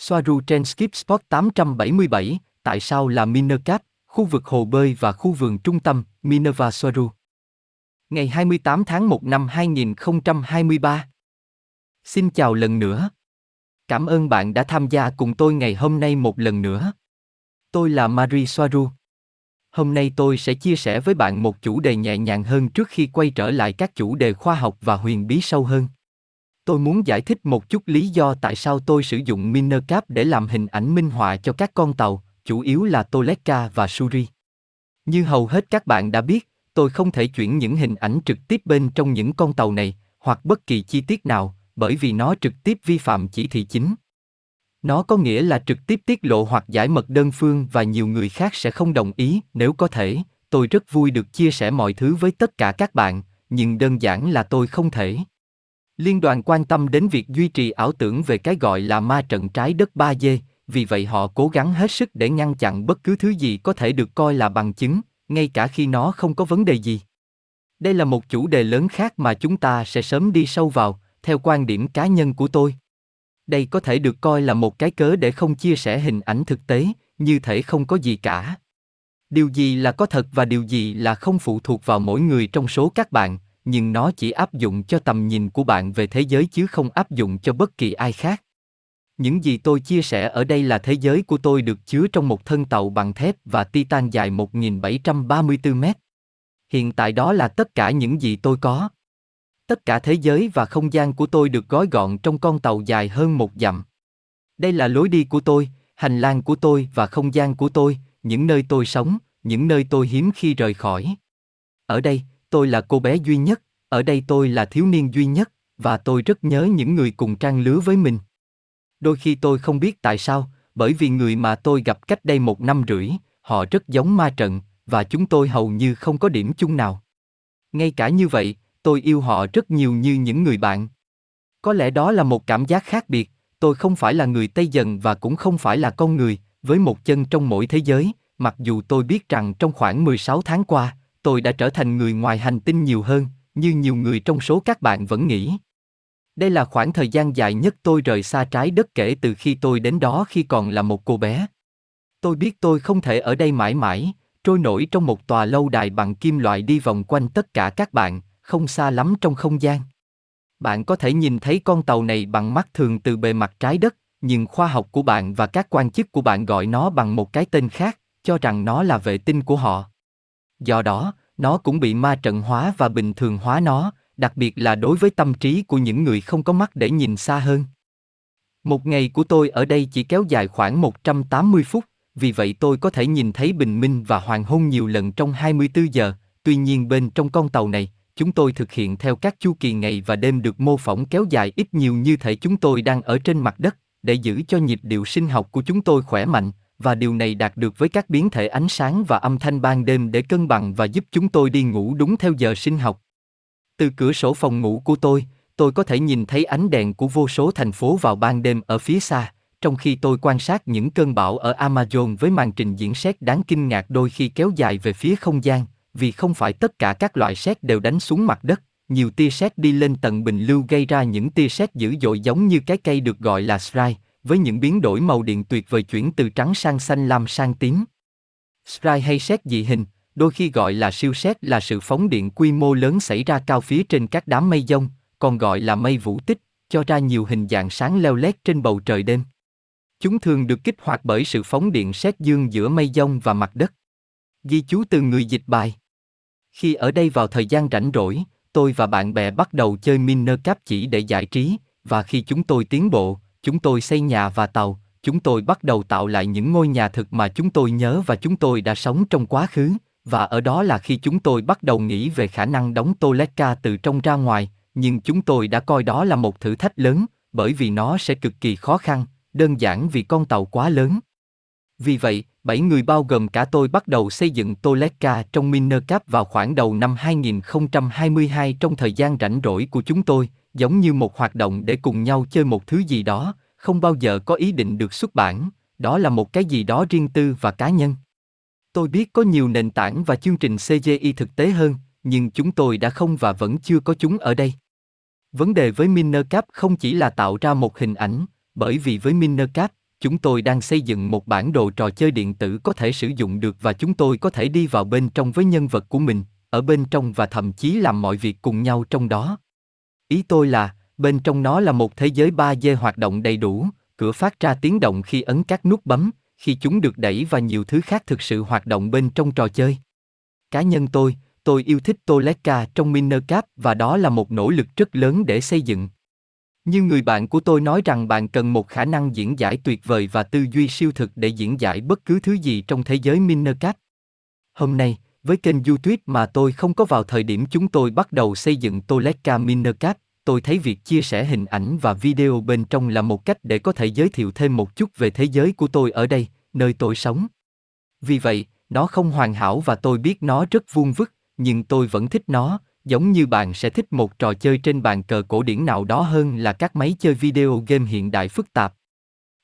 Soaru trên Skip Spot 877, tại sao là Minercap, khu vực hồ bơi và khu vườn trung tâm, Minerva Soaru. Ngày 28 tháng 1 năm 2023. Xin chào lần nữa. Cảm ơn bạn đã tham gia cùng tôi ngày hôm nay một lần nữa. Tôi là Marie Soaru. Hôm nay tôi sẽ chia sẻ với bạn một chủ đề nhẹ nhàng hơn trước khi quay trở lại các chủ đề khoa học và huyền bí sâu hơn. Tôi muốn giải thích một chút lý do tại sao tôi sử dụng Minercap để làm hình ảnh minh họa cho các con tàu, chủ yếu là Toleka và Suri. Như hầu hết các bạn đã biết, tôi không thể chuyển những hình ảnh trực tiếp bên trong những con tàu này, hoặc bất kỳ chi tiết nào, bởi vì nó trực tiếp vi phạm chỉ thị chính. Nó có nghĩa là trực tiếp tiết lộ hoặc giải mật đơn phương và nhiều người khác sẽ không đồng ý, nếu có thể, tôi rất vui được chia sẻ mọi thứ với tất cả các bạn, nhưng đơn giản là tôi không thể. Liên đoàn quan tâm đến việc duy trì ảo tưởng về cái gọi là ma trận trái đất 3D, vì vậy họ cố gắng hết sức để ngăn chặn bất cứ thứ gì có thể được coi là bằng chứng, ngay cả khi nó không có vấn đề gì. Đây là một chủ đề lớn khác mà chúng ta sẽ sớm đi sâu vào, theo quan điểm cá nhân của tôi. Đây có thể được coi là một cái cớ để không chia sẻ hình ảnh thực tế, như thể không có gì cả. Điều gì là có thật và điều gì là không phụ thuộc vào mỗi người trong số các bạn, nhưng nó chỉ áp dụng cho tầm nhìn của bạn về thế giới chứ không áp dụng cho bất kỳ ai khác. Những gì tôi chia sẻ ở đây là thế giới của tôi được chứa trong một thân tàu bằng thép và titan dài 1734 mét. Hiện tại đó là tất cả những gì tôi có. Tất cả thế giới và không gian của tôi được gói gọn trong con tàu dài hơn một dặm. Đây là lối đi của tôi, hành lang của tôi và không gian của tôi, những nơi tôi sống, những nơi tôi hiếm khi rời khỏi. Ở đây, tôi là cô bé duy nhất, ở đây tôi là thiếu niên duy nhất, và tôi rất nhớ những người cùng trang lứa với mình. Đôi khi tôi không biết tại sao, bởi vì người mà tôi gặp cách đây một năm rưỡi, họ rất giống ma trận, và chúng tôi hầu như không có điểm chung nào. Ngay cả như vậy, tôi yêu họ rất nhiều như những người bạn. Có lẽ đó là một cảm giác khác biệt, tôi không phải là người Tây dần và cũng không phải là con người, với một chân trong mỗi thế giới, mặc dù tôi biết rằng trong khoảng 16 tháng qua, tôi đã trở thành người ngoài hành tinh nhiều hơn, như nhiều người trong số các bạn vẫn nghĩ. Đây là khoảng thời gian dài nhất tôi rời xa trái đất kể từ khi tôi đến đó khi còn là một cô bé. Tôi biết tôi không thể ở đây mãi mãi, trôi nổi trong một tòa lâu đài bằng kim loại đi vòng quanh tất cả các bạn, không xa lắm trong không gian. Bạn có thể nhìn thấy con tàu này bằng mắt thường từ bề mặt trái đất, nhưng khoa học của bạn và các quan chức của bạn gọi nó bằng một cái tên khác, cho rằng nó là vệ tinh của họ. Do đó, nó cũng bị ma trận hóa và bình thường hóa nó, đặc biệt là đối với tâm trí của những người không có mắt để nhìn xa hơn. Một ngày của tôi ở đây chỉ kéo dài khoảng 180 phút, vì vậy tôi có thể nhìn thấy bình minh và hoàng hôn nhiều lần trong 24 giờ, tuy nhiên bên trong con tàu này, chúng tôi thực hiện theo các chu kỳ ngày và đêm được mô phỏng kéo dài ít nhiều như thể chúng tôi đang ở trên mặt đất, để giữ cho nhịp điệu sinh học của chúng tôi khỏe mạnh, và điều này đạt được với các biến thể ánh sáng và âm thanh ban đêm để cân bằng và giúp chúng tôi đi ngủ đúng theo giờ sinh học. Từ cửa sổ phòng ngủ của tôi, tôi có thể nhìn thấy ánh đèn của vô số thành phố vào ban đêm ở phía xa, trong khi tôi quan sát những cơn bão ở Amazon với màn trình diễn sét đáng kinh ngạc đôi khi kéo dài về phía không gian, vì không phải tất cả các loại sét đều đánh xuống mặt đất, nhiều tia sét đi lên tầng bình lưu gây ra những tia sét dữ dội giống như cái cây được gọi là Sry, với những biến đổi màu điện tuyệt vời chuyển từ trắng sang xanh lam sang tím. Sprite hay xét dị hình, đôi khi gọi là siêu xét là sự phóng điện quy mô lớn xảy ra cao phía trên các đám mây dông, còn gọi là mây vũ tích, cho ra nhiều hình dạng sáng leo lét trên bầu trời đêm. Chúng thường được kích hoạt bởi sự phóng điện xét dương giữa mây dông và mặt đất. Ghi chú từ người dịch bài. Khi ở đây vào thời gian rảnh rỗi, tôi và bạn bè bắt đầu chơi Miner Cap chỉ để giải trí, và khi chúng tôi tiến bộ, chúng tôi xây nhà và tàu, chúng tôi bắt đầu tạo lại những ngôi nhà thực mà chúng tôi nhớ và chúng tôi đã sống trong quá khứ, và ở đó là khi chúng tôi bắt đầu nghĩ về khả năng đóng Toletka từ trong ra ngoài, nhưng chúng tôi đã coi đó là một thử thách lớn, bởi vì nó sẽ cực kỳ khó khăn, đơn giản vì con tàu quá lớn. Vì vậy, bảy người bao gồm cả tôi bắt đầu xây dựng Toleka trong Minercap vào khoảng đầu năm 2022 trong thời gian rảnh rỗi của chúng tôi, giống như một hoạt động để cùng nhau chơi một thứ gì đó, không bao giờ có ý định được xuất bản, đó là một cái gì đó riêng tư và cá nhân. Tôi biết có nhiều nền tảng và chương trình CGI thực tế hơn, nhưng chúng tôi đã không và vẫn chưa có chúng ở đây. Vấn đề với Minercap không chỉ là tạo ra một hình ảnh, bởi vì với Minercap, chúng tôi đang xây dựng một bản đồ trò chơi điện tử có thể sử dụng được và chúng tôi có thể đi vào bên trong với nhân vật của mình, ở bên trong và thậm chí làm mọi việc cùng nhau trong đó. Ý tôi là, bên trong nó là một thế giới 3D hoạt động đầy đủ, cửa phát ra tiếng động khi ấn các nút bấm, khi chúng được đẩy và nhiều thứ khác thực sự hoạt động bên trong trò chơi. Cá nhân tôi, tôi yêu thích Toleka trong Minercap và đó là một nỗ lực rất lớn để xây dựng. Như người bạn của tôi nói rằng bạn cần một khả năng diễn giải tuyệt vời và tư duy siêu thực để diễn giải bất cứ thứ gì trong thế giới Minercap. Hôm nay, với kênh YouTube mà tôi không có vào thời điểm chúng tôi bắt đầu xây dựng Toleka Minercap, tôi thấy việc chia sẻ hình ảnh và video bên trong là một cách để có thể giới thiệu thêm một chút về thế giới của tôi ở đây, nơi tôi sống. Vì vậy, nó không hoàn hảo và tôi biết nó rất vuông vức, nhưng tôi vẫn thích nó, giống như bạn sẽ thích một trò chơi trên bàn cờ cổ điển nào đó hơn là các máy chơi video game hiện đại phức tạp.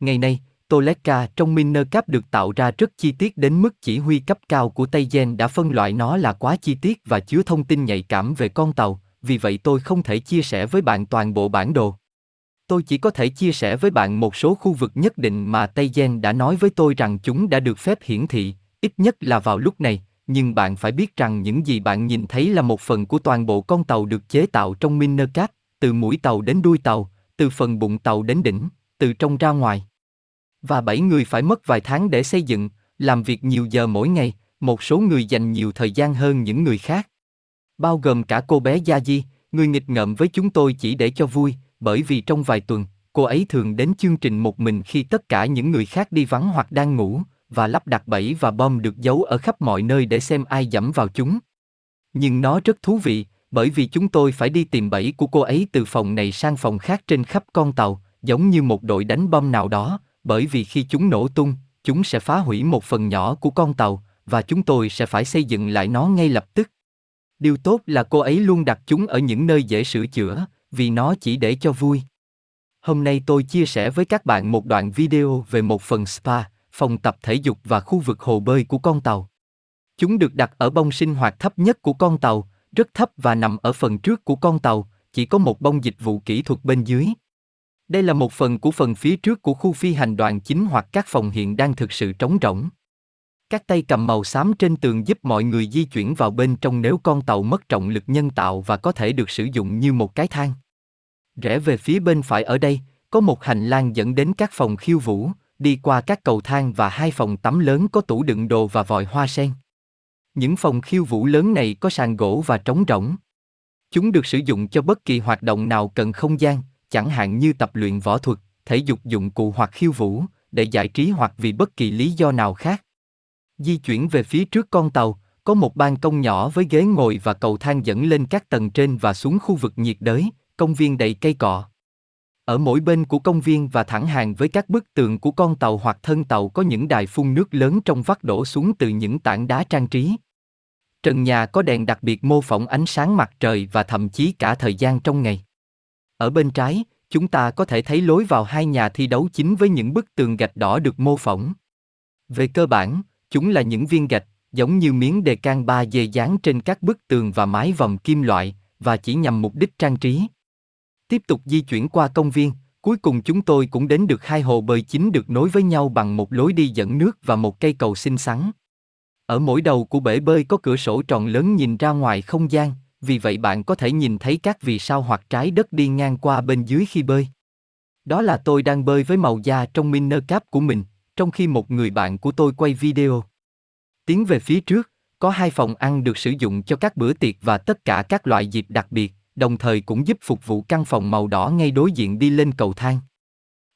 Ngày nay, Toleka trong Minercap được tạo ra rất chi tiết đến mức chỉ huy cấp cao của Tây Gen đã phân loại nó là quá chi tiết và chứa thông tin nhạy cảm về con tàu, vì vậy tôi không thể chia sẻ với bạn toàn bộ bản đồ. Tôi chỉ có thể chia sẻ với bạn một số khu vực nhất định mà Tây Gen đã nói với tôi rằng chúng đã được phép hiển thị, ít nhất là vào lúc này, nhưng bạn phải biết rằng những gì bạn nhìn thấy là một phần của toàn bộ con tàu được chế tạo trong Minercat, từ mũi tàu đến đuôi tàu, từ phần bụng tàu đến đỉnh, từ trong ra ngoài. Và bảy người phải mất vài tháng để xây dựng, làm việc nhiều giờ mỗi ngày, một số người dành nhiều thời gian hơn những người khác. Bao gồm cả cô bé Gia Di, người nghịch ngợm với chúng tôi chỉ để cho vui, bởi vì trong vài tuần, cô ấy thường đến chương trình một mình khi tất cả những người khác đi vắng hoặc đang ngủ, và lắp đặt bẫy và bom được giấu ở khắp mọi nơi để xem ai dẫm vào chúng. Nhưng nó rất thú vị, bởi vì chúng tôi phải đi tìm bẫy của cô ấy từ phòng này sang phòng khác trên khắp con tàu, giống như một đội đánh bom nào đó, bởi vì khi chúng nổ tung, chúng sẽ phá hủy một phần nhỏ của con tàu, và chúng tôi sẽ phải xây dựng lại nó ngay lập tức. Điều tốt là cô ấy luôn đặt chúng ở những nơi dễ sửa chữa, vì nó chỉ để cho vui. Hôm nay tôi chia sẻ với các bạn một đoạn video về một phần spa, phòng tập thể dục và khu vực hồ bơi của con tàu. Chúng được đặt ở bông sinh hoạt thấp nhất của con tàu, rất thấp và nằm ở phần trước của con tàu, chỉ có một bông dịch vụ kỹ thuật bên dưới. Đây là một phần của phần phía trước của khu phi hành đoàn chính hoặc các phòng hiện đang thực sự trống rỗng. Các tay cầm màu xám trên tường giúp mọi người di chuyển vào bên trong nếu con tàu mất trọng lực nhân tạo và có thể được sử dụng như một cái thang. Rẽ về phía bên phải ở đây, có một hành lang dẫn đến các phòng khiêu vũ, đi qua các cầu thang và hai phòng tắm lớn có tủ đựng đồ và vòi hoa sen. Những phòng khiêu vũ lớn này có sàn gỗ và trống rỗng. Chúng được sử dụng cho bất kỳ hoạt động nào cần không gian, chẳng hạn như tập luyện võ thuật, thể dục dụng cụ hoặc khiêu vũ, để giải trí hoặc vì bất kỳ lý do nào khác. Di chuyển về phía trước con tàu, có một ban công nhỏ với ghế ngồi và cầu thang dẫn lên các tầng trên và xuống khu vực nhiệt đới, công viên đầy cây cọ. Ở mỗi bên của công viên và thẳng hàng với các bức tường của con tàu hoặc thân tàu có những đài phun nước lớn trong vắt đổ xuống từ những tảng đá trang trí. Trần nhà có đèn đặc biệt mô phỏng ánh sáng mặt trời và thậm chí cả thời gian trong ngày. Ở bên trái, chúng ta có thể thấy lối vào hai nhà thi đấu chính với những bức tường gạch đỏ được mô phỏng. Về cơ bản, chúng là những viên gạch, giống như miếng đề can ba dề dán trên các bức tường và mái vòng kim loại, và chỉ nhằm mục đích trang trí. Tiếp tục di chuyển qua công viên, cuối cùng chúng tôi cũng đến được hai hồ bơi chính được nối với nhau bằng một lối đi dẫn nước và một cây cầu xinh xắn. Ở mỗi đầu của bể bơi có cửa sổ tròn lớn nhìn ra ngoài không gian, vì vậy bạn có thể nhìn thấy các vì sao hoặc trái đất đi ngang qua bên dưới khi bơi. Đó là tôi đang bơi với màu da trong minner cap của mình, trong khi một người bạn của tôi quay video. Tiến về phía trước, có hai phòng ăn được sử dụng cho các bữa tiệc và tất cả các loại dịp đặc biệt, đồng thời cũng giúp phục vụ căn phòng màu đỏ ngay đối diện đi lên cầu thang.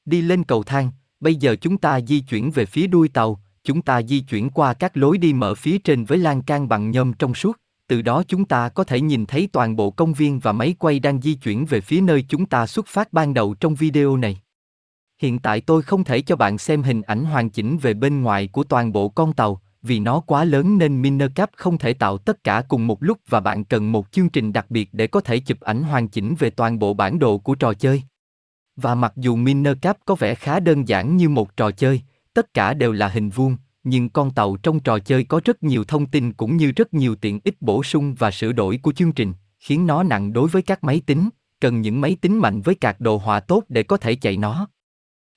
Đi lên cầu thang, bây giờ chúng ta di chuyển về phía đuôi tàu, chúng ta di chuyển qua các lối đi mở phía trên với lan can bằng nhôm trong suốt, từ đó chúng ta có thể nhìn thấy toàn bộ công viên và máy quay đang di chuyển về phía nơi chúng ta xuất phát ban đầu trong video này. Hiện tại tôi không thể cho bạn xem hình ảnh hoàn chỉnh về bên ngoài của toàn bộ con tàu, vì nó quá lớn nên Minercap không thể tạo tất cả cùng một lúc và bạn cần một chương trình đặc biệt để có thể chụp ảnh hoàn chỉnh về toàn bộ bản đồ của trò chơi. Và mặc dù Minercap có vẻ khá đơn giản như một trò chơi, tất cả đều là hình vuông, nhưng con tàu trong trò chơi có rất nhiều thông tin cũng như rất nhiều tiện ích bổ sung và sửa đổi của chương trình, khiến nó nặng đối với các máy tính, cần những máy tính mạnh với cạc đồ họa tốt để có thể chạy nó.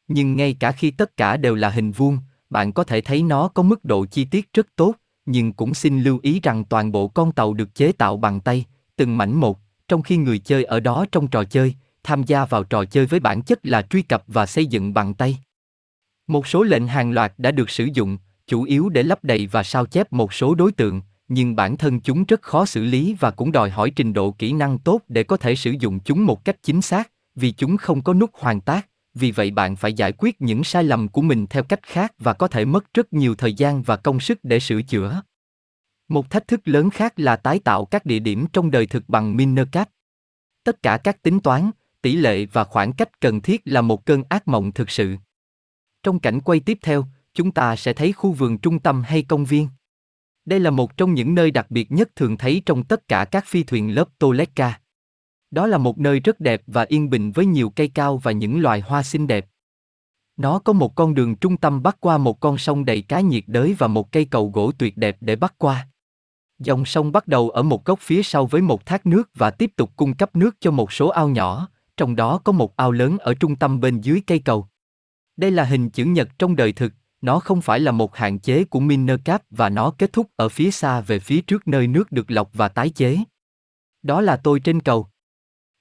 Nhưng ngay cả khi tất cả đều là hình vuông, bạn có thể thấy nó có mức độ chi tiết rất tốt, nhưng cũng xin lưu ý rằng toàn bộ con tàu được chế tạo bằng tay, từng mảnh một, trong khi người chơi ở đó trong trò chơi, tham gia vào trò chơi với bản chất là truy cập và xây dựng bằng tay. Một số lệnh hàng loạt đã được sử dụng, chủ yếu để lấp đầy và sao chép một số đối tượng, nhưng bản thân chúng rất khó xử lý và cũng đòi hỏi trình độ kỹ năng tốt để có thể sử dụng chúng một cách chính xác, vì chúng không có nút hoàn tác, vì vậy bạn phải giải quyết những sai lầm của mình theo cách khác và có thể mất rất nhiều thời gian và công sức để sửa chữa. Một thách thức lớn khác là tái tạo các địa điểm trong đời thực bằng Minercat. Tất cả các tính toán, tỷ lệ và khoảng cách cần thiết là một cơn ác mộng thực sự. Trong cảnh quay tiếp theo, chúng ta sẽ thấy khu vườn trung tâm hay công viên. Đây là một trong những nơi đặc biệt nhất thường thấy trong tất cả các phi thuyền lớp Toleka. Đó là một nơi rất đẹp và yên bình với nhiều cây cao và những loài hoa xinh đẹp. Nó có một con đường trung tâm bắc qua một con sông đầy cá nhiệt đới và một cây cầu gỗ tuyệt đẹp để bắc qua. Dòng sông bắt đầu ở một góc phía sau với một thác nước và tiếp tục cung cấp nước cho một số ao nhỏ, trong đó có một ao lớn ở trung tâm bên dưới cây cầu. Đây là hình chữ nhật trong đời thực, nó không phải là một hạn chế của Minercap và nó kết thúc ở phía xa về phía trước nơi nước được lọc và tái chế. Đó là tôi trên cầu.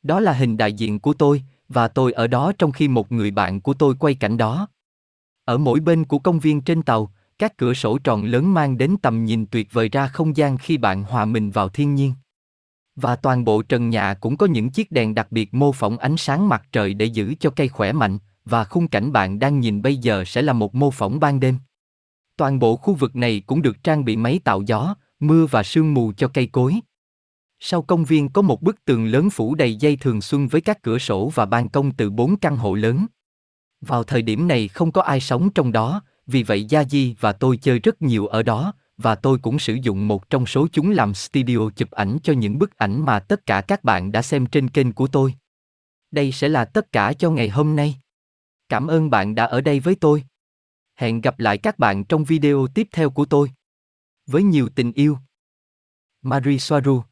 Đó là hình đại diện của tôi, và tôi ở đó trong khi một người bạn của tôi quay cảnh đó. Ở mỗi bên của công viên trên tàu, các cửa sổ tròn lớn mang đến tầm nhìn tuyệt vời ra không gian khi bạn hòa mình vào thiên nhiên. Và toàn bộ trần nhà cũng có những chiếc đèn đặc biệt mô phỏng ánh sáng mặt trời để giữ cho cây khỏe mạnh, và khung cảnh bạn đang nhìn bây giờ sẽ là một mô phỏng ban đêm. Toàn bộ khu vực này cũng được trang bị máy tạo gió, mưa và sương mù cho cây cối. Sau công viên có một bức tường lớn phủ đầy dây thường xuân với các cửa sổ và ban công từ bốn căn hộ lớn. Vào thời điểm này không có ai sống trong đó, vì vậy Gia Di và tôi chơi rất nhiều ở đó, và tôi cũng sử dụng một trong số chúng làm studio chụp ảnh cho những bức ảnh mà tất cả các bạn đã xem trên kênh của tôi. Đây sẽ là tất cả cho ngày hôm nay. Cảm ơn bạn đã ở đây với tôi. Hẹn gặp lại các bạn trong video tiếp theo của tôi. Với nhiều tình yêu. Marie Soaru